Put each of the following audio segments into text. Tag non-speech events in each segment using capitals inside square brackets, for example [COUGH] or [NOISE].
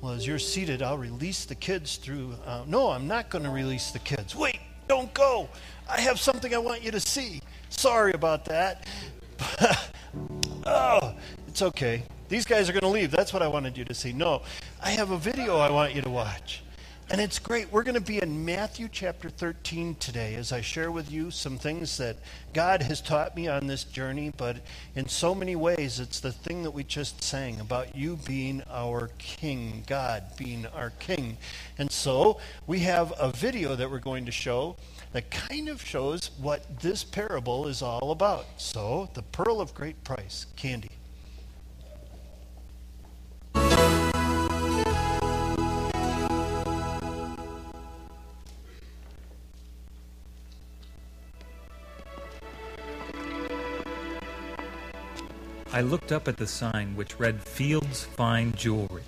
Well, as you're seated, I'll release the kids through. Uh, no, I'm not going to release the kids. Wait, don't go. I have something I want you to see. Sorry about that. [LAUGHS] oh, it's okay. These guys are going to leave. That's what I wanted you to see. No, I have a video I want you to watch. And it's great. We're going to be in Matthew chapter 13 today as I share with you some things that God has taught me on this journey. But in so many ways, it's the thing that we just sang about you being our King, God being our King. And so we have a video that we're going to show that kind of shows what this parable is all about. So, the pearl of great price, candy. I looked up at the sign which read Fields Fine Jewelry.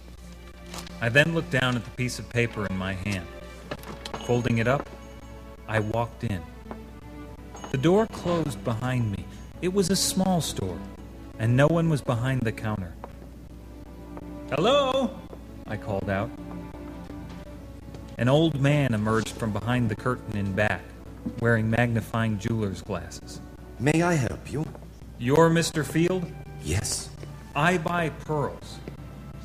I then looked down at the piece of paper in my hand. Folding it up, I walked in. The door closed behind me. It was a small store, and no one was behind the counter. Hello? I called out. An old man emerged from behind the curtain in back, wearing magnifying jeweler's glasses. May I help you? You're Mr. Field? Yes. I buy pearls.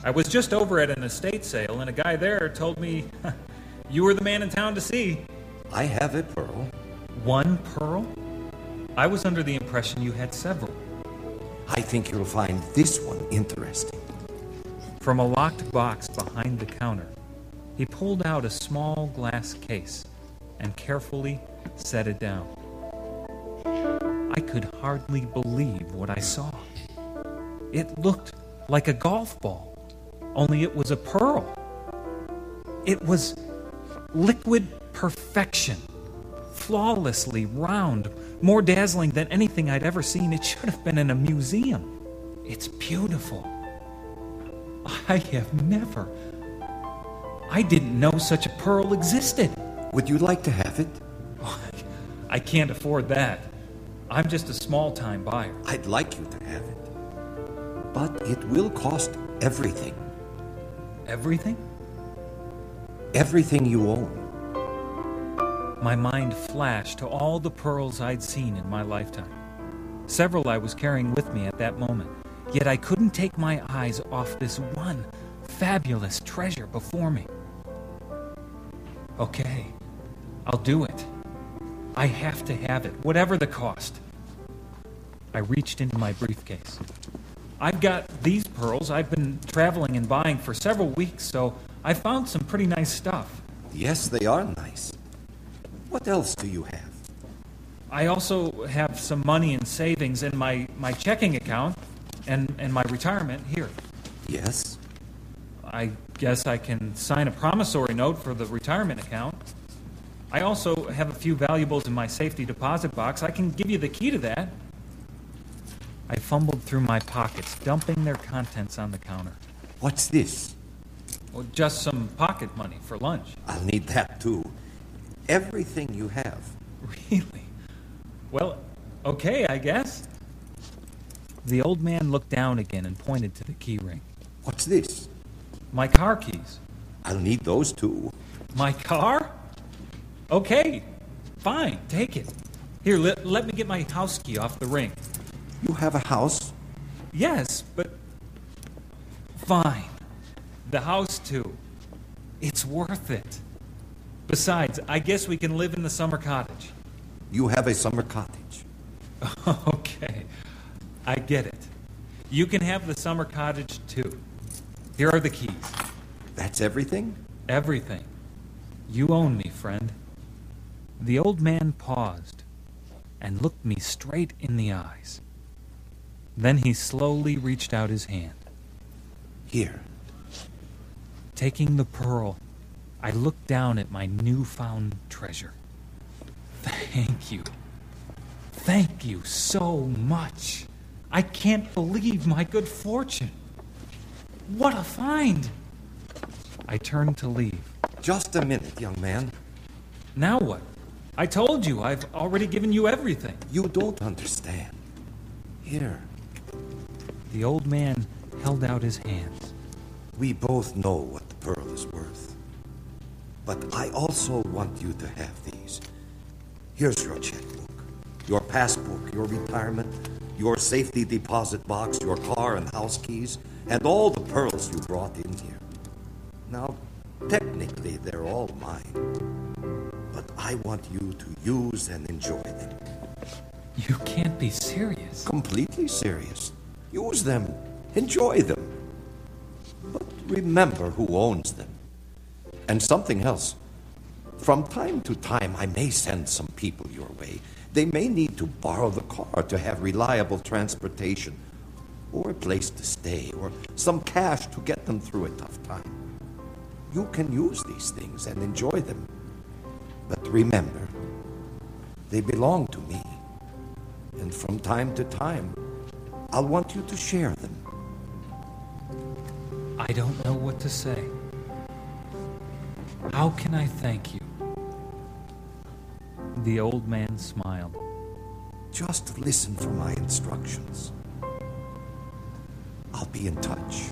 I was just over at an estate sale, and a guy there told me you were the man in town to see. I have a pearl. One pearl? I was under the impression you had several. I think you'll find this one interesting. From a locked box behind the counter, he pulled out a small glass case and carefully set it down. I could hardly believe what I saw. It looked like a golf ball, only it was a pearl. It was liquid perfection, flawlessly round, more dazzling than anything I'd ever seen. It should have been in a museum. It's beautiful. I have never. I didn't know such a pearl existed. Would you like to have it? [LAUGHS] I can't afford that. I'm just a small time buyer. I'd like you to have it. But it will cost everything. Everything? Everything you own. My mind flashed to all the pearls I'd seen in my lifetime. Several I was carrying with me at that moment, yet I couldn't take my eyes off this one fabulous treasure before me. Okay, I'll do it. I have to have it, whatever the cost. I reached into my briefcase. I've got these pearls I've been traveling and buying for several weeks, so I found some pretty nice stuff. Yes, they are nice. What else do you have? I also have some money in savings in my, my checking account and, and my retirement here. Yes? I guess I can sign a promissory note for the retirement account. I also have a few valuables in my safety deposit box. I can give you the key to that. I fumbled through my pockets, dumping their contents on the counter. What's this? Well, just some pocket money for lunch. I'll need that too. Everything you have. [LAUGHS] Really? Well, okay, I guess. The old man looked down again and pointed to the key ring. What's this? My car keys. I'll need those too. My car? Okay, fine, take it. Here, let, let me get my house key off the ring. You have a house? Yes, but. Fine. The house, too. It's worth it. Besides, I guess we can live in the summer cottage. You have a summer cottage. [LAUGHS] okay, I get it. You can have the summer cottage, too. Here are the keys. That's everything? Everything. You own me, friend. The old man paused and looked me straight in the eyes. Then he slowly reached out his hand. Here. Taking the pearl, I looked down at my newfound treasure. Thank you. Thank you so much. I can't believe my good fortune. What a find! I turned to leave. Just a minute, young man. Now what? I told you, I've already given you everything. You don't understand. Here. The old man held out his hands. We both know what the pearl is worth. But I also want you to have these. Here's your checkbook, your passbook, your retirement, your safety deposit box, your car and house keys, and all the pearls you brought in here. Now, technically, they're all mine. But I want you to use and enjoy them. You can't be serious. Completely serious. Use them. Enjoy them. But remember who owns them. And something else. From time to time, I may send some people your way. They may need to borrow the car to have reliable transportation, or a place to stay, or some cash to get them through a tough time. You can use these things and enjoy them. But remember, they belong to me. And from time to time, I'll want you to share them. I don't know what to say. How can I thank you? The old man smiled. Just listen for my instructions. I'll be in touch.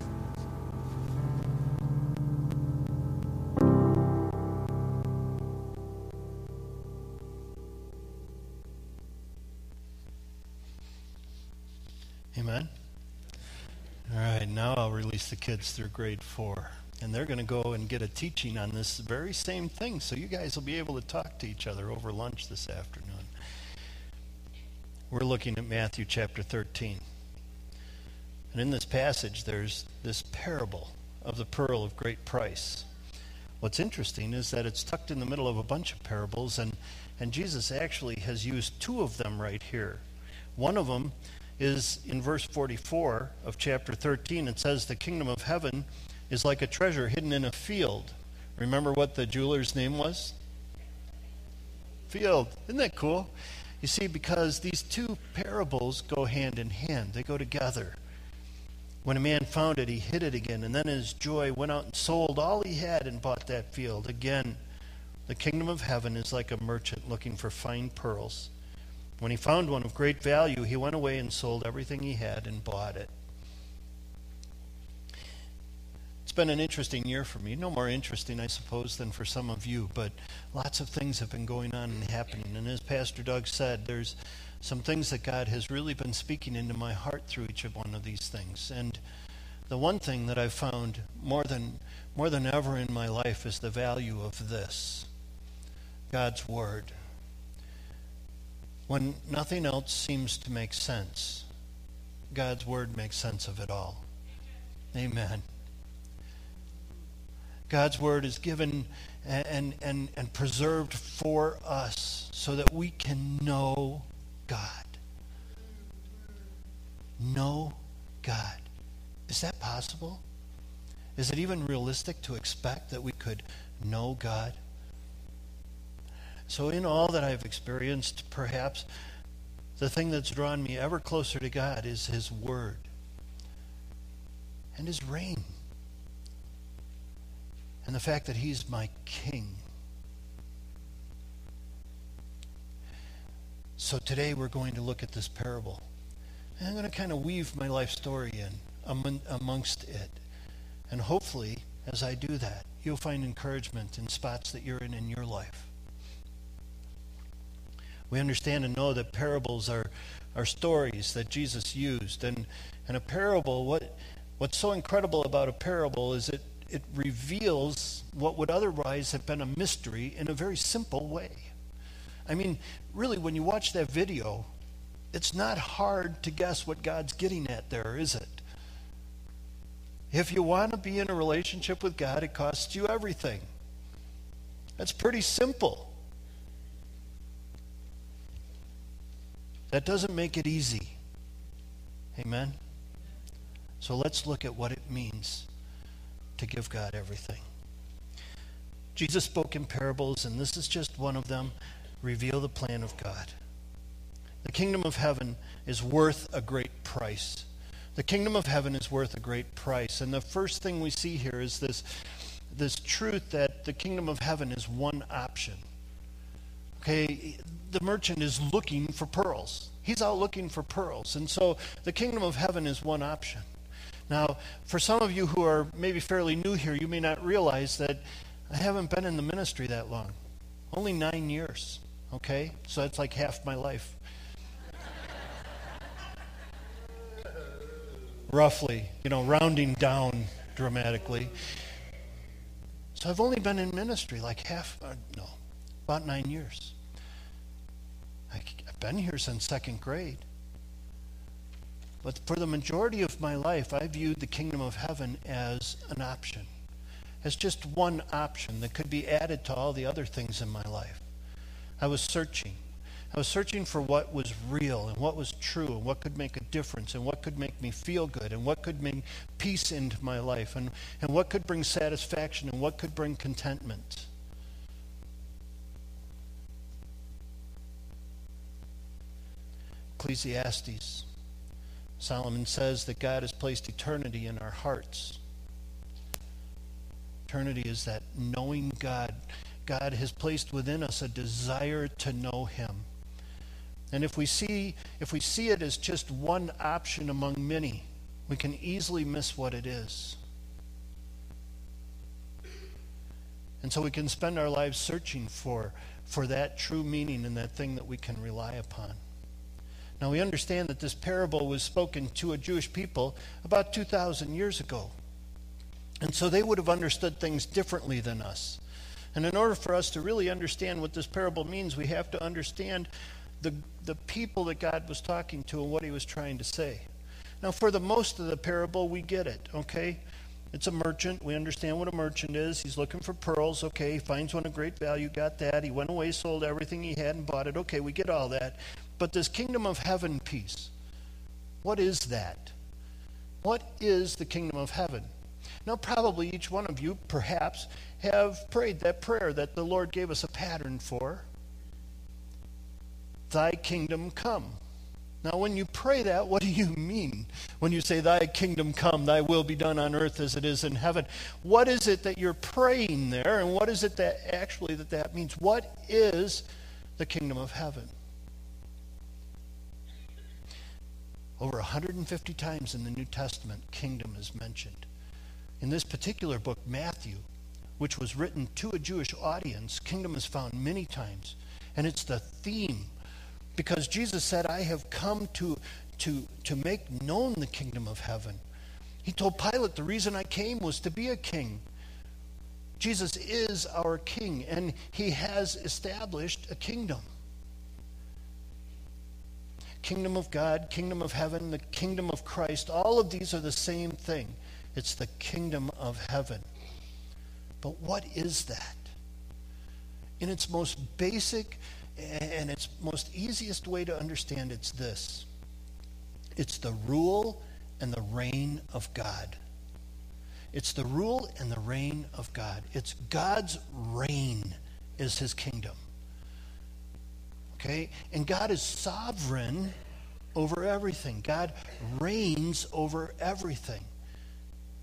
Kids through grade four. And they're going to go and get a teaching on this very same thing. So you guys will be able to talk to each other over lunch this afternoon. We're looking at Matthew chapter 13. And in this passage, there's this parable of the pearl of great price. What's interesting is that it's tucked in the middle of a bunch of parables, and, and Jesus actually has used two of them right here. One of them is in verse 44 of chapter 13. It says, The kingdom of heaven is like a treasure hidden in a field. Remember what the jeweler's name was? Field. Isn't that cool? You see, because these two parables go hand in hand, they go together. When a man found it, he hid it again, and then in his joy went out and sold all he had and bought that field. Again, the kingdom of heaven is like a merchant looking for fine pearls. When he found one of great value, he went away and sold everything he had and bought it. It's been an interesting year for me. No more interesting, I suppose, than for some of you, but lots of things have been going on and happening. And as Pastor Doug said, there's some things that God has really been speaking into my heart through each of one of these things. And the one thing that I've found more than more than ever in my life is the value of this God's Word. When nothing else seems to make sense, God's Word makes sense of it all. Amen. God's Word is given and, and, and preserved for us so that we can know God. Know God. Is that possible? Is it even realistic to expect that we could know God? So, in all that I've experienced, perhaps the thing that's drawn me ever closer to God is His Word and His reign and the fact that He's my King. So, today we're going to look at this parable. And I'm going to kind of weave my life story in amongst it. And hopefully, as I do that, you'll find encouragement in spots that you're in in your life. We understand and know that parables are, are stories that Jesus used. And, and a parable, what, what's so incredible about a parable is it, it reveals what would otherwise have been a mystery in a very simple way. I mean, really, when you watch that video, it's not hard to guess what God's getting at there, is it? If you want to be in a relationship with God, it costs you everything. That's pretty simple. That doesn't make it easy. Amen? So let's look at what it means to give God everything. Jesus spoke in parables, and this is just one of them. Reveal the plan of God. The kingdom of heaven is worth a great price. The kingdom of heaven is worth a great price. And the first thing we see here is this, this truth that the kingdom of heaven is one option. Okay, the merchant is looking for pearls. He's out looking for pearls. And so the kingdom of heaven is one option. Now, for some of you who are maybe fairly new here, you may not realize that I haven't been in the ministry that long. Only nine years, okay? So that's like half my life. [LAUGHS] Roughly, you know, rounding down dramatically. So I've only been in ministry like half, uh, no, about nine years. I've been here since second grade. But for the majority of my life, I viewed the kingdom of heaven as an option, as just one option that could be added to all the other things in my life. I was searching. I was searching for what was real and what was true and what could make a difference and what could make me feel good and what could bring peace into my life and, and what could bring satisfaction and what could bring contentment. Ecclesiastes Solomon says that God has placed eternity in our hearts. Eternity is that knowing God. God has placed within us a desire to know him. And if we see if we see it as just one option among many, we can easily miss what it is. And so we can spend our lives searching for, for that true meaning and that thing that we can rely upon. Now, we understand that this parable was spoken to a Jewish people about 2,000 years ago. And so they would have understood things differently than us. And in order for us to really understand what this parable means, we have to understand the, the people that God was talking to and what he was trying to say. Now, for the most of the parable, we get it, okay? It's a merchant. We understand what a merchant is. He's looking for pearls. Okay, he finds one of great value, got that. He went away, sold everything he had, and bought it. Okay, we get all that. But this kingdom of heaven piece, what is that? What is the kingdom of heaven? Now, probably each one of you, perhaps, have prayed that prayer that the Lord gave us a pattern for Thy kingdom come. Now, when you pray that, what do you mean? When you say, Thy kingdom come, Thy will be done on earth as it is in heaven. What is it that you're praying there, and what is it that actually that that means? What is the kingdom of heaven? Over 150 times in the New Testament, kingdom is mentioned. In this particular book, Matthew, which was written to a Jewish audience, kingdom is found many times. And it's the theme because Jesus said, I have come to, to, to make known the kingdom of heaven. He told Pilate, The reason I came was to be a king. Jesus is our king, and he has established a kingdom kingdom of God, kingdom of heaven, the kingdom of Christ, all of these are the same thing. It's the kingdom of heaven. But what is that? In its most basic and its most easiest way to understand it's this. It's the rule and the reign of God. It's the rule and the reign of God. It's God's reign is his kingdom. Okay? And God is sovereign over everything. God reigns over everything.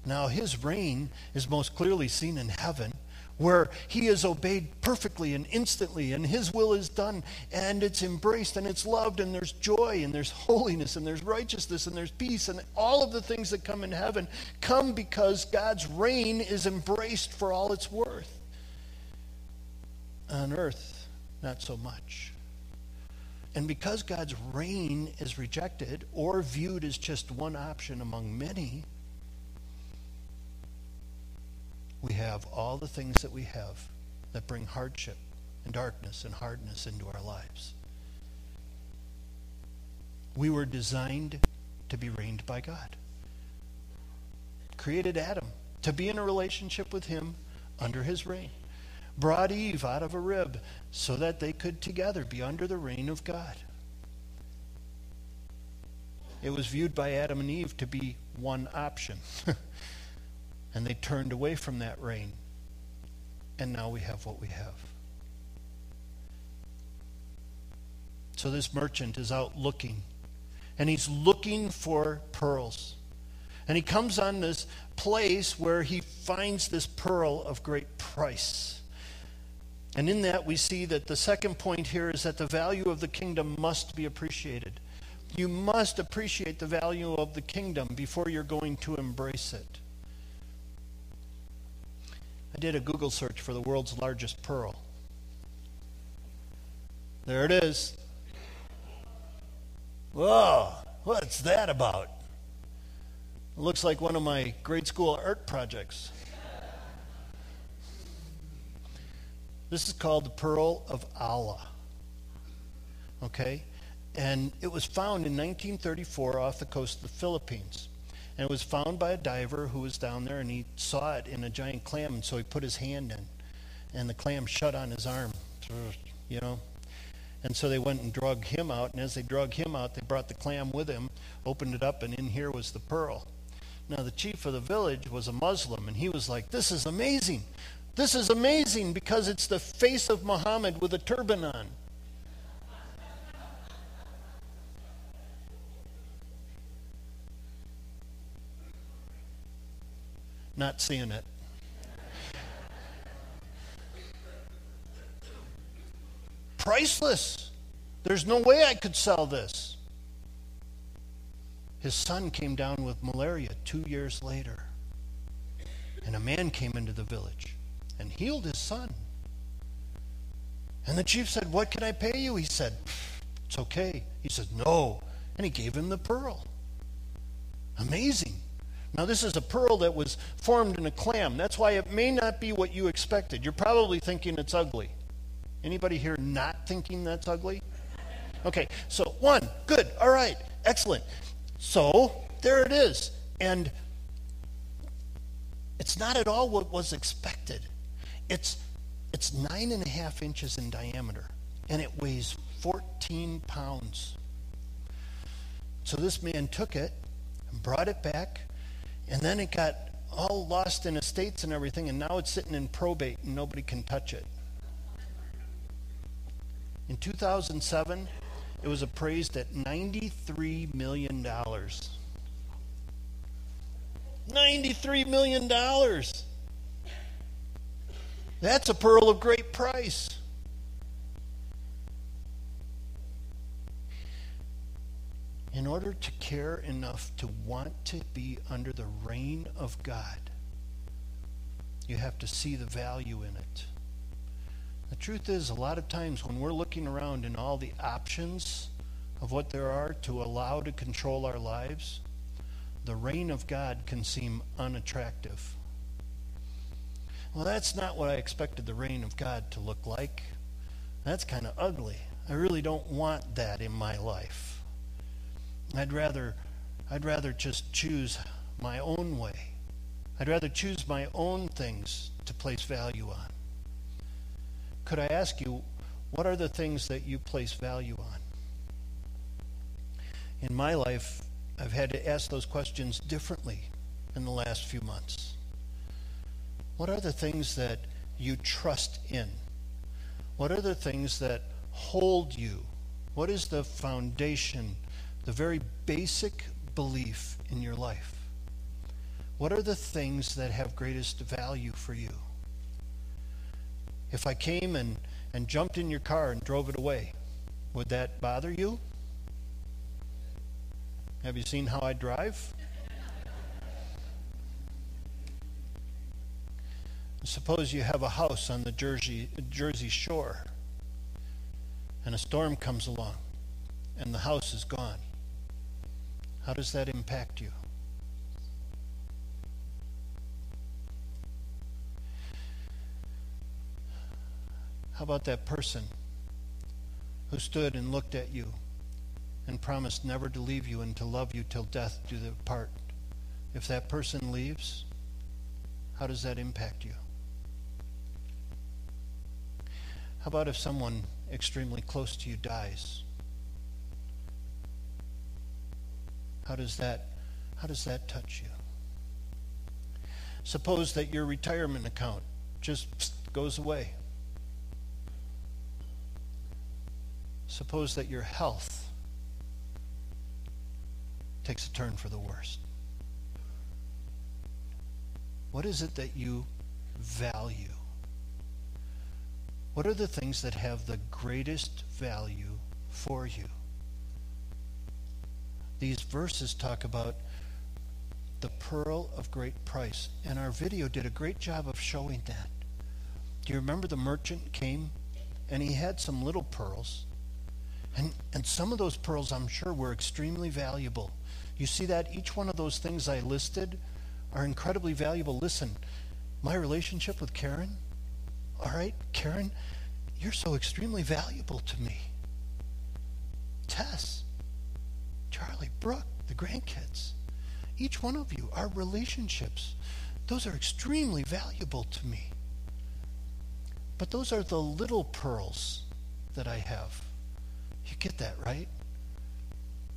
Now, his reign is most clearly seen in heaven, where he is obeyed perfectly and instantly, and his will is done, and it's embraced, and it's loved, and there's joy, and there's holiness, and there's righteousness, and there's peace, and all of the things that come in heaven come because God's reign is embraced for all it's worth. On earth, not so much. And because God's reign is rejected or viewed as just one option among many, we have all the things that we have that bring hardship and darkness and hardness into our lives. We were designed to be reigned by God. Created Adam to be in a relationship with him under his reign brought Eve out of a rib so that they could together be under the reign of God. It was viewed by Adam and Eve to be one option. [LAUGHS] and they turned away from that reign. And now we have what we have. So this merchant is out looking, and he's looking for pearls. And he comes on this place where he finds this pearl of great price. And in that, we see that the second point here is that the value of the kingdom must be appreciated. You must appreciate the value of the kingdom before you're going to embrace it. I did a Google search for the world's largest pearl. There it is. Whoa, what's that about? It looks like one of my grade school art projects. This is called the Pearl of Allah. Okay? And it was found in 1934 off the coast of the Philippines. And it was found by a diver who was down there and he saw it in a giant clam, and so he put his hand in. And the clam shut on his arm, you know. And so they went and drug him out, and as they drug him out, they brought the clam with him, opened it up, and in here was the pearl. Now, the chief of the village was a Muslim, and he was like, This is amazing. This is amazing because it's the face of Muhammad with a turban on. Not seeing it. Priceless. There's no way I could sell this. His son came down with malaria two years later. And a man came into the village and healed his son. And the chief said, What can I pay you? He said, It's okay. He said, No. And he gave him the pearl. Amazing. Now, this is a pearl that was formed in a clam. That's why it may not be what you expected. You're probably thinking it's ugly. Anybody here not thinking that's ugly? Okay, so one, good, all right, excellent. So there it is. And it's not at all what was expected. It's, it's nine and a half inches in diameter, and it weighs 14 pounds. So this man took it and brought it back, and then it got all lost in estates and everything, and now it's sitting in probate and nobody can touch it. In 2007, it was appraised at $93 million. $93 million. That's a pearl of great price. In order to care enough to want to be under the reign of God, you have to see the value in it. The truth is, a lot of times when we're looking around in all the options of what there are to allow to control our lives, the reign of God can seem unattractive. Well, that's not what I expected the reign of God to look like. That's kind of ugly. I really don't want that in my life. I'd rather I'd rather just choose my own way. I'd rather choose my own things to place value on. Could I ask you, what are the things that you place value on? In my life, I've had to ask those questions differently in the last few months. What are the things that you trust in? What are the things that hold you? What is the foundation, the very basic belief in your life? What are the things that have greatest value for you? If I came and, and jumped in your car and drove it away, would that bother you? Have you seen how I drive? Suppose you have a house on the Jersey, Jersey shore and a storm comes along and the house is gone. How does that impact you? How about that person who stood and looked at you and promised never to leave you and to love you till death do the part? If that person leaves, how does that impact you? How about if someone extremely close to you dies? How does that how does that touch you? Suppose that your retirement account just goes away. Suppose that your health takes a turn for the worst. What is it that you value? What are the things that have the greatest value for you? these verses talk about the pearl of great price. And our video did a great job of showing that. Do you remember the merchant came and he had some little pearls? And, and some of those pearls, I'm sure, were extremely valuable. You see that? Each one of those things I listed are incredibly valuable. Listen, my relationship with Karen, all right, Karen, you're so extremely valuable to me. Tess, Charlie, Brooke, the grandkids, each one of you, our relationships, those are extremely valuable to me. But those are the little pearls that I have. You get that, right?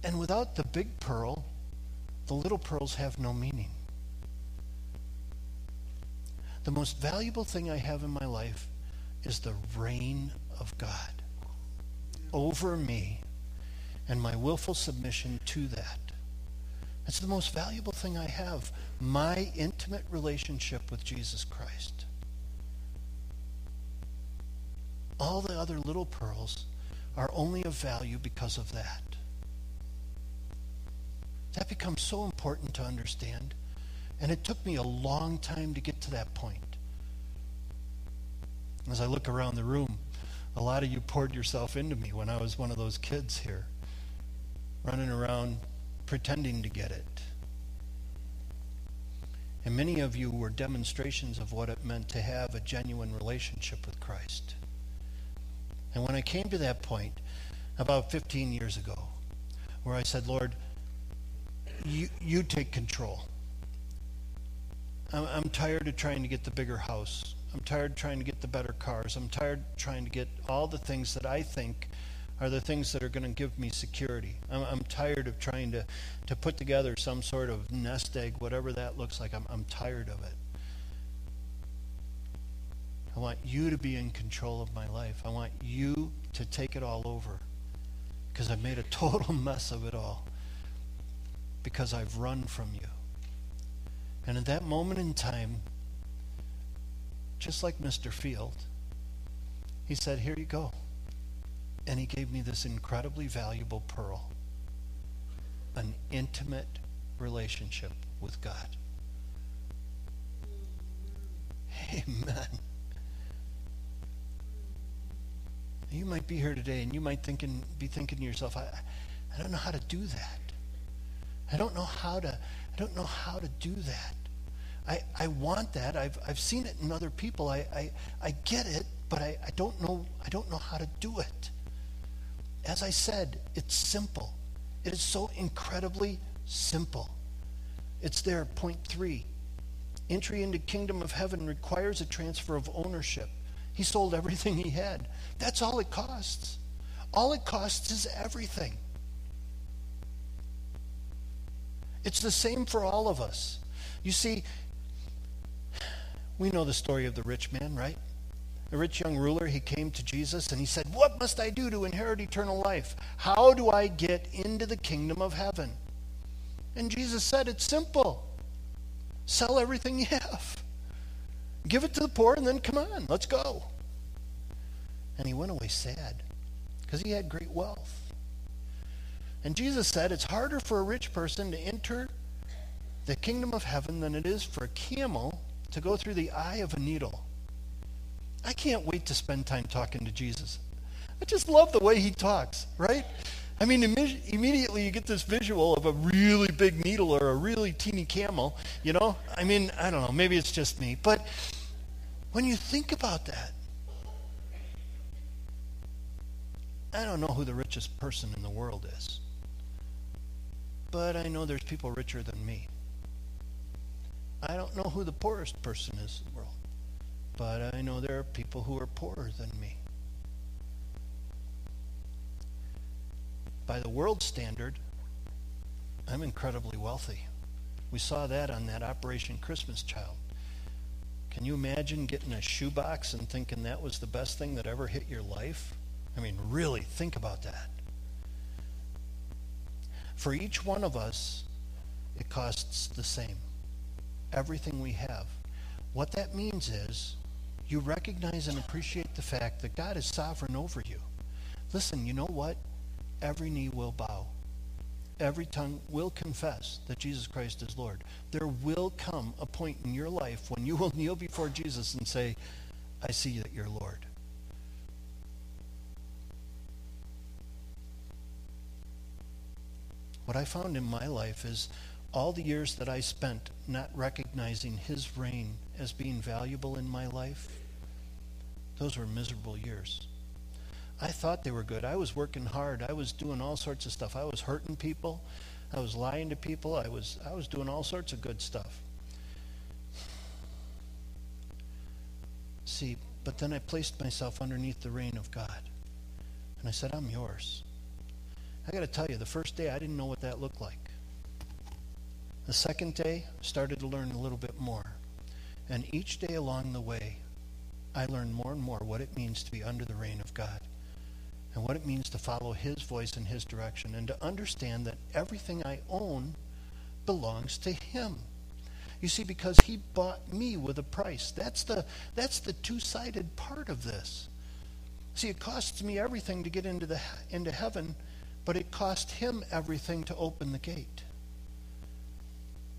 And without the big pearl, the little pearls have no meaning. The most valuable thing I have in my life is the reign of God over me and my willful submission to that. It's the most valuable thing I have my intimate relationship with Jesus Christ. All the other little pearls are only of value because of that. That becomes so important to understand. And it took me a long time to get to that point. As I look around the room, a lot of you poured yourself into me when I was one of those kids here, running around pretending to get it. And many of you were demonstrations of what it meant to have a genuine relationship with Christ. And when I came to that point, about 15 years ago, where I said, Lord, you, you take control. I'm, I'm tired of trying to get the bigger house. I'm tired of trying to get the better cars. I'm tired of trying to get all the things that I think are the things that are going to give me security. I'm, I'm, tired of trying to, to put together some sort of nest egg, whatever that looks like. I'm, I'm tired of it. I want you to be in control of my life. I want you to take it all over because I've made a [LAUGHS] total mess of it all because I've run from you. And at that moment in time, just like Mr. Field, he said, Here you go. And he gave me this incredibly valuable pearl an intimate relationship with God. Amen. You might be here today and you might thinking, be thinking to yourself, I, I don't know how to do that. I don't know how to I don't know how to do that. I, I want that. I've, I've seen it in other people. I, I, I get it, but I, I don't know I don't know how to do it. As I said, it's simple. It is so incredibly simple. It's there, point three. Entry into kingdom of heaven requires a transfer of ownership. He sold everything he had. That's all it costs. All it costs is everything. It's the same for all of us. You see, we know the story of the rich man, right? The rich young ruler, he came to Jesus and he said, What must I do to inherit eternal life? How do I get into the kingdom of heaven? And Jesus said, It's simple. Sell everything you have. Give it to the poor and then come on, let's go. And he went away sad because he had great wealth. And Jesus said it's harder for a rich person to enter the kingdom of heaven than it is for a camel to go through the eye of a needle. I can't wait to spend time talking to Jesus. I just love the way he talks, right? I mean, immediately you get this visual of a really big needle or a really teeny camel, you know? I mean, I don't know, maybe it's just me. But when you think about that, I don't know who the richest person in the world is but I know there's people richer than me. I don't know who the poorest person is in the world, but I know there are people who are poorer than me. By the world standard, I'm incredibly wealthy. We saw that on that Operation Christmas Child. Can you imagine getting a shoebox and thinking that was the best thing that ever hit your life? I mean, really, think about that. For each one of us, it costs the same. Everything we have. What that means is you recognize and appreciate the fact that God is sovereign over you. Listen, you know what? Every knee will bow. every tongue will confess that Jesus Christ is Lord. There will come a point in your life when you will [LAUGHS] kneel before Jesus and say, I see that you're Lord. What I found in my life is all the years that I spent not recognizing his reign as being valuable in my life, those were miserable years. I thought they were good. I was working hard. I was doing all sorts of stuff. I was hurting people. I was lying to people. I was I was doing all sorts of good stuff. See, but then I placed myself underneath the reign of God. And I said, I'm yours. I got to tell you, the first day I didn't know what that looked like. The second day, started to learn a little bit more. And each day along the way, I learned more and more what it means to be under the reign of God and what it means to follow His voice and His direction and to understand that everything I own belongs to Him. You see, because He bought me with a price. That's the, that's the two sided part of this. See, it costs me everything to get into, the, into heaven, but it cost Him everything to open the gate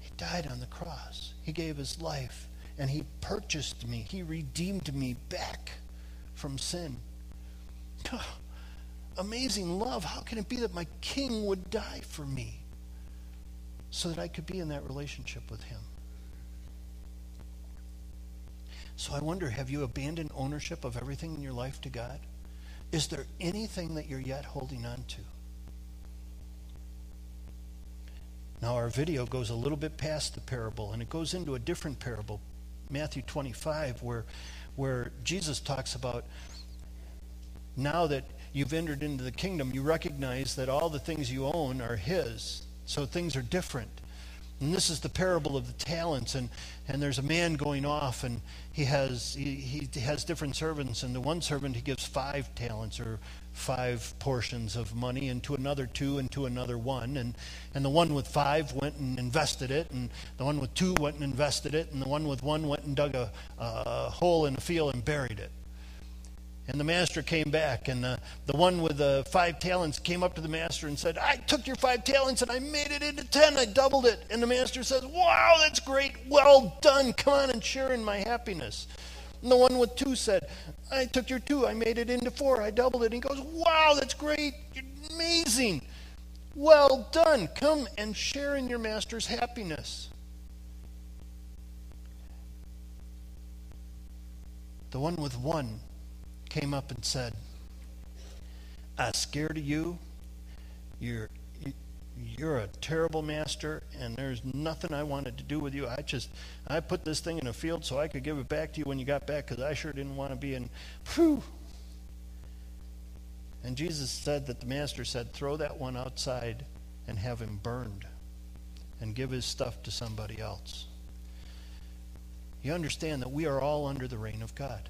He died on the cross. He gave his life and he purchased me. He redeemed me back from sin. Amazing love. How can it be that my king would die for me so that I could be in that relationship with him? So I wonder have you abandoned ownership of everything in your life to God? Is there anything that you're yet holding on to? Now, our video goes a little bit past the parable and it goes into a different parable, Matthew 25, where, where Jesus talks about now that you've entered into the kingdom, you recognize that all the things you own are His. So things are different. And this is the parable of the talents. And, and there's a man going off, and he has, he, he has different servants. And the one servant, he gives five talents or five portions of money, and to another two, and to another one. And, and the one with five went and invested it, and the one with two went and invested it, and the one with one went and dug a, a hole in the field and buried it. And the master came back, and the, the one with the five talents came up to the master and said, I took your five talents and I made it into ten. I doubled it. And the master says, Wow, that's great. Well done. Come on and share in my happiness. And the one with two said, I took your two. I made it into four. I doubled it. And he goes, Wow, that's great. Amazing. Well done. Come and share in your master's happiness. The one with one came up and said, I'm scared of you. You're you're a terrible master and there's nothing I wanted to do with you. I just I put this thing in a field so I could give it back to you when you got back cuz I sure didn't want to be in whew. And Jesus said that the master said, "Throw that one outside and have him burned and give his stuff to somebody else." You understand that we are all under the reign of God.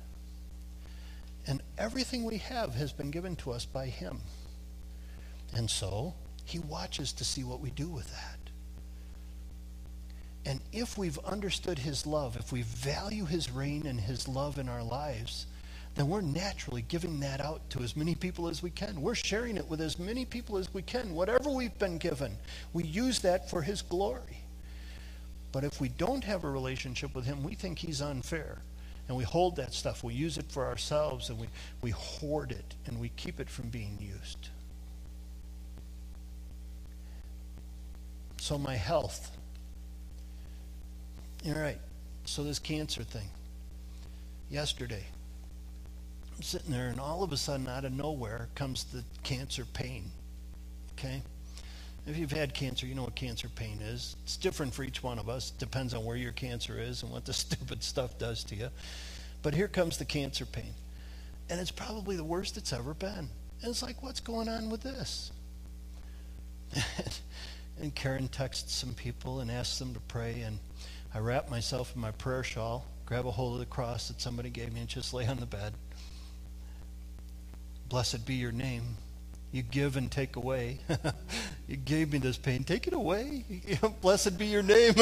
And everything we have has been given to us by Him. And so, He watches to see what we do with that. And if we've understood His love, if we value His reign and His love in our lives, then we're naturally giving that out to as many people as we can. We're sharing it with as many people as we can. Whatever we've been given, we use that for His glory. But if we don't have a relationship with Him, we think He's unfair. And we hold that stuff. We use it for ourselves and we, we hoard it and we keep it from being used. So, my health. All right. So, this cancer thing. Yesterday, I'm sitting there, and all of a sudden, out of nowhere, comes the cancer pain. Okay? If you've had cancer, you know what cancer pain is. It's different for each one of us. Depends on where your cancer is and what the [LAUGHS] stupid stuff does to you. But here comes the cancer pain. And it's probably the worst it's ever been. And it's like, what's going on with this? [LAUGHS] and Karen texts some people and asks them to pray. And I wrap myself in my prayer shawl, grab a hold of the cross that somebody gave me, and just lay on the bed. Blessed be your name. You give and take away. [LAUGHS] you gave me this pain. Take it away. [LAUGHS] Blessed be your name. [LAUGHS]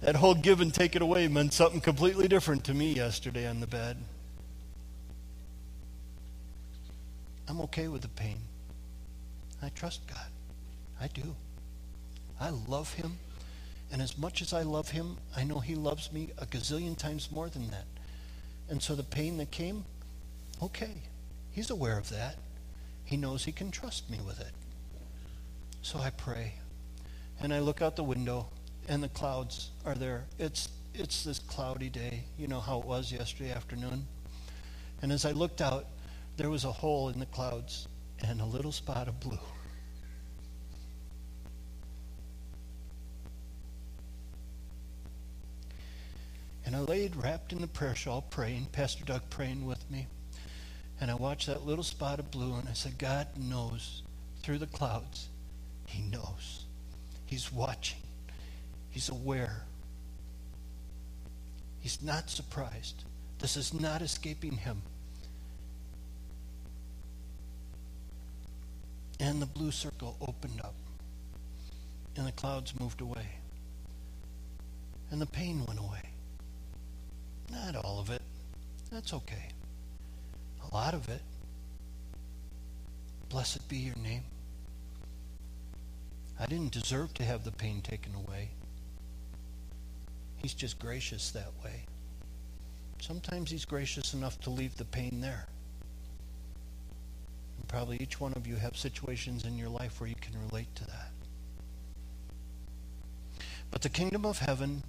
that whole give and take it away meant something completely different to me yesterday on the bed. I'm okay with the pain. I trust God. I do. I love Him. And as much as I love Him, I know He loves me a gazillion times more than that. And so the pain that came, okay, He's aware of that. He knows He can trust me with it. So I pray. And I look out the window, and the clouds are there. It's, it's this cloudy day. You know how it was yesterday afternoon? And as I looked out, there was a hole in the clouds and a little spot of blue. And I laid wrapped in the prayer shawl praying, Pastor Doug praying with me. And I watched that little spot of blue and I said, God knows through the clouds. He knows. He's watching. He's aware. He's not surprised. This is not escaping him. And the blue circle opened up, and the clouds moved away, and the pain went away. Not all of it. That's okay. A lot of it. Blessed be your name. I didn't deserve to have the pain taken away. He's just gracious that way. Sometimes he's gracious enough to leave the pain there. And probably each one of you have situations in your life where you can relate to that. But the kingdom of heaven,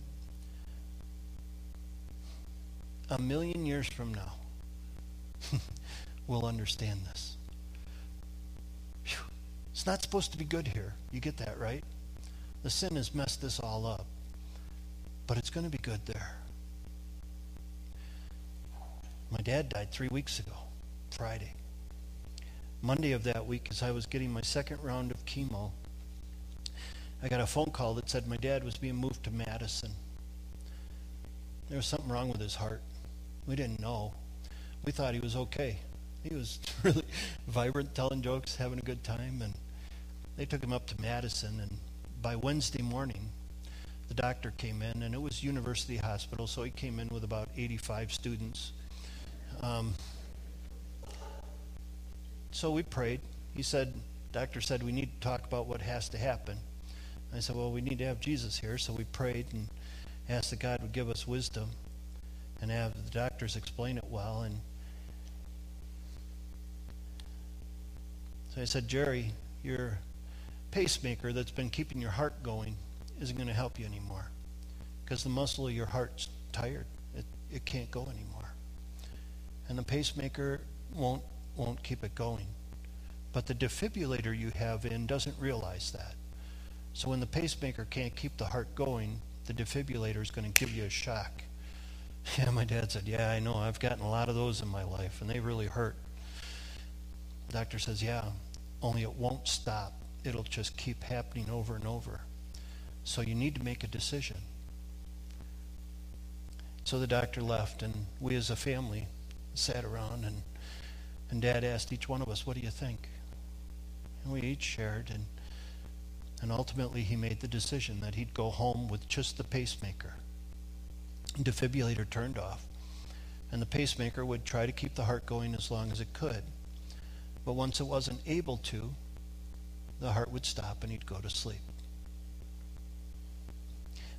a million years from now, [LAUGHS] we'll understand this. Whew. It's not supposed to be good here. You get that, right? The sin has messed this all up. But it's going to be good there. My dad died three weeks ago, Friday. Monday of that week, as I was getting my second round of chemo, I got a phone call that said my dad was being moved to Madison. There was something wrong with his heart. We didn't know. We thought he was okay. He was [LAUGHS] really vibrant, telling jokes, having a good time, and they took him up to Madison. And by Wednesday morning, the doctor came in, and it was University Hospital, so he came in with about 85 students. Um, so we prayed. He said, doctor said, we need to talk about what has to happen. I said, well, we need to have Jesus here. So we prayed and asked that God would give us wisdom and have the doctors explain it well. And so I said, Jerry, your pacemaker that's been keeping your heart going isn't going to help you anymore because the muscle of your heart's tired. It, it can't go anymore. And the pacemaker won't, won't keep it going. But the defibrillator you have in doesn't realize that. So when the pacemaker can't keep the heart going, the defibrillator is going to give you a shock. [LAUGHS] Yeah, my dad said, Yeah, I know. I've gotten a lot of those in my life, and they really hurt. The doctor says, Yeah, only it won't stop. It'll just keep happening over and over. So you need to make a decision. So the doctor left, and we as a family sat around, and, and Dad asked each one of us, What do you think? And we each shared, and, and ultimately he made the decision that he'd go home with just the pacemaker. Defibrillator turned off, and the pacemaker would try to keep the heart going as long as it could. But once it wasn't able to, the heart would stop and he'd go to sleep.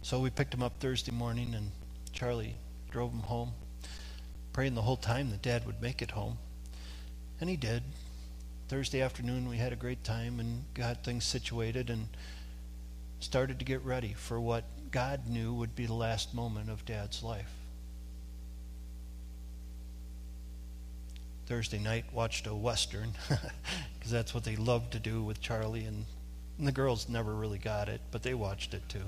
So we picked him up Thursday morning, and Charlie drove him home, praying the whole time that Dad would make it home. And he did. Thursday afternoon, we had a great time and got things situated and started to get ready for what God knew would be the last moment of Dad's life. Thursday night, watched a Western, [LAUGHS] because that's what they loved to do with Charlie, and, and the girls never really got it, but they watched it too.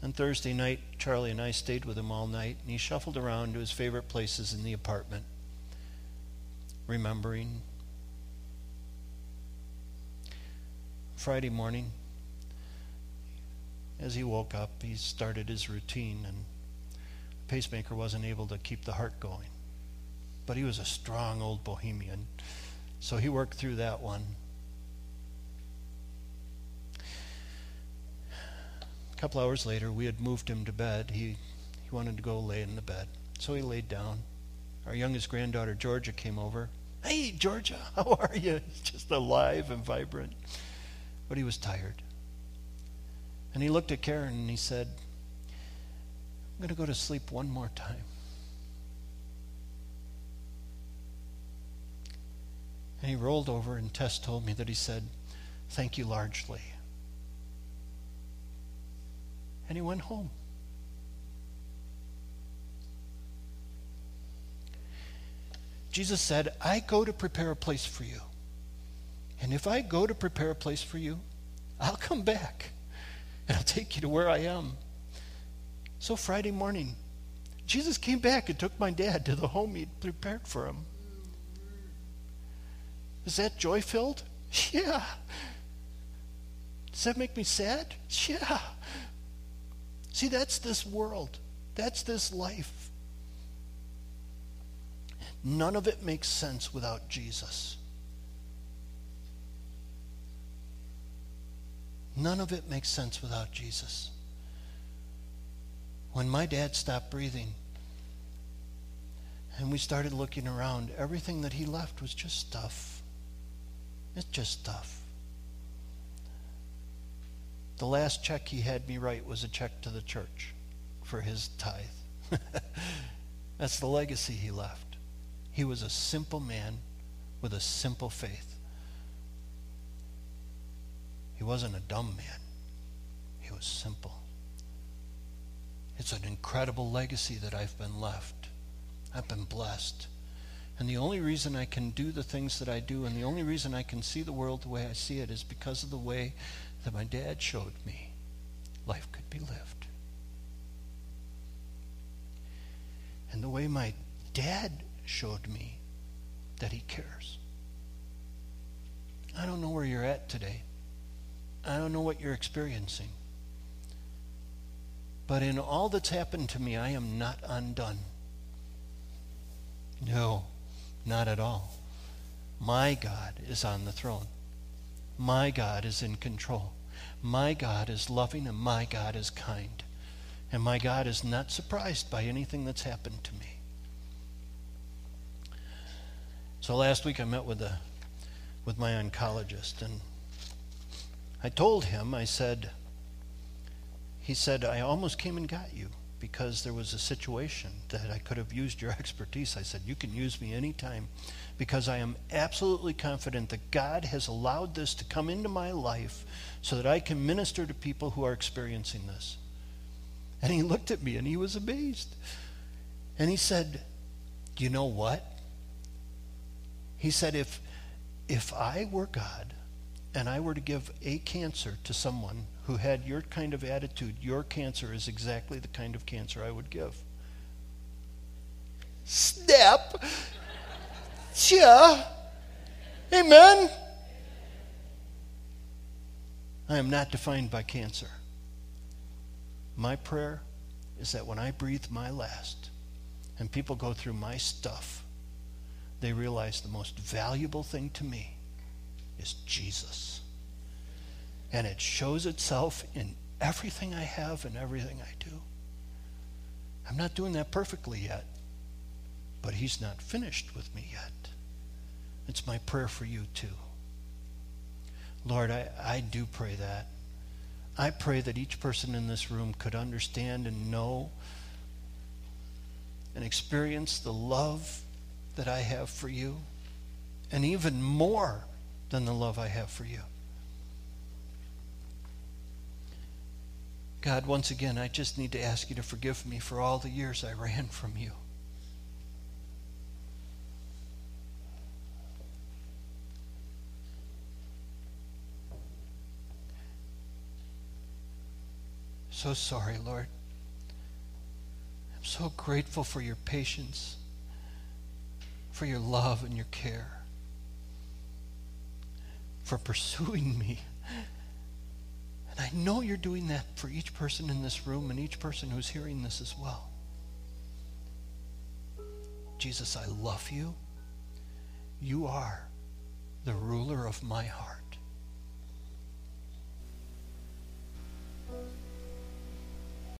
And Thursday night, Charlie and I stayed with him all night, and he shuffled around to his favorite places in the apartment, remembering. Friday morning, as he woke up, he started his routine, and the pacemaker wasn't able to keep the heart going. But he was a strong old bohemian, so he worked through that one. A couple hours later, we had moved him to bed. He, he wanted to go lay in the bed, so he laid down. Our youngest granddaughter, Georgia, came over, Hey, Georgia, [LAUGHS] how are you? Just alive and vibrant. But he was tired. And he looked at Karen and he said, I'm going to go to sleep one more time. And he rolled over, and Tess told me that he said, Thank you largely. And he went home. Jesus said, I go to prepare a place for you. And if I go to prepare a place for you, I'll come back and I'll take you to where I am. So Friday morning, Jesus came back and took my dad to the home he'd prepared for him. Is that joy filled? [LAUGHS] Yeah. Does that make me sad? [LAUGHS] Yeah. See, that's this world. That's this life. None of it makes sense without Jesus. None of it makes sense without Jesus. When my dad stopped breathing and we started looking around, everything that he left was just stuff. It's just stuff. The last check he had me write was a check to the church for his tithe. [LAUGHS] That's the legacy he left. He was a simple man with a simple faith. He wasn't a dumb man, he was simple. It's an incredible legacy that I've been left. I've been blessed. And the only reason I can do the things that I do, and the only reason I can see the world the way I see it, is because of the way that my dad showed me life could be lived. And the way my dad showed me that He cares. I don't know where you're at today. I don't know what you're experiencing. But in all that's happened to me, I am not undone. No, not at all. My God is on the throne. My God is in control. My God is loving and my God is kind. And my God is not surprised by anything that's happened to me. So last week I met with a with my oncologist and I told him, I said, he said, I almost came and got you because there was a situation that I could have used your [LAUGHS] expertise. I said, You can use me anytime because I am absolutely confident that God has allowed this to come into my life so that I can minister to people who are experiencing this. And he looked at me and he was amazed. And he said, You know what? He said, if, if I were God and I were to give a cancer to someone who had your kind of attitude, your cancer is exactly the kind of cancer I would give. Snap! Yeah. Amen. I am not defined by cancer. My prayer is that when I breathe my last and people go through my stuff, they realize the most valuable thing to me is Jesus. And it shows itself in everything I have and everything I do. I'm not doing that perfectly yet, but He's not finished with me yet. It's my prayer for you too. Lord, I, I do pray that. I pray that each person in this room could understand and know and experience the love that I have for you, and even more than the love I have for you. God, once again, I just need to ask you to forgive me for all the years I ran from you. So sorry, Lord. I'm so grateful for your patience for your love and your care, for pursuing me. And I know you're doing that for each person in this room and each person who's hearing this as well. Jesus, I love you. You are the ruler of my heart.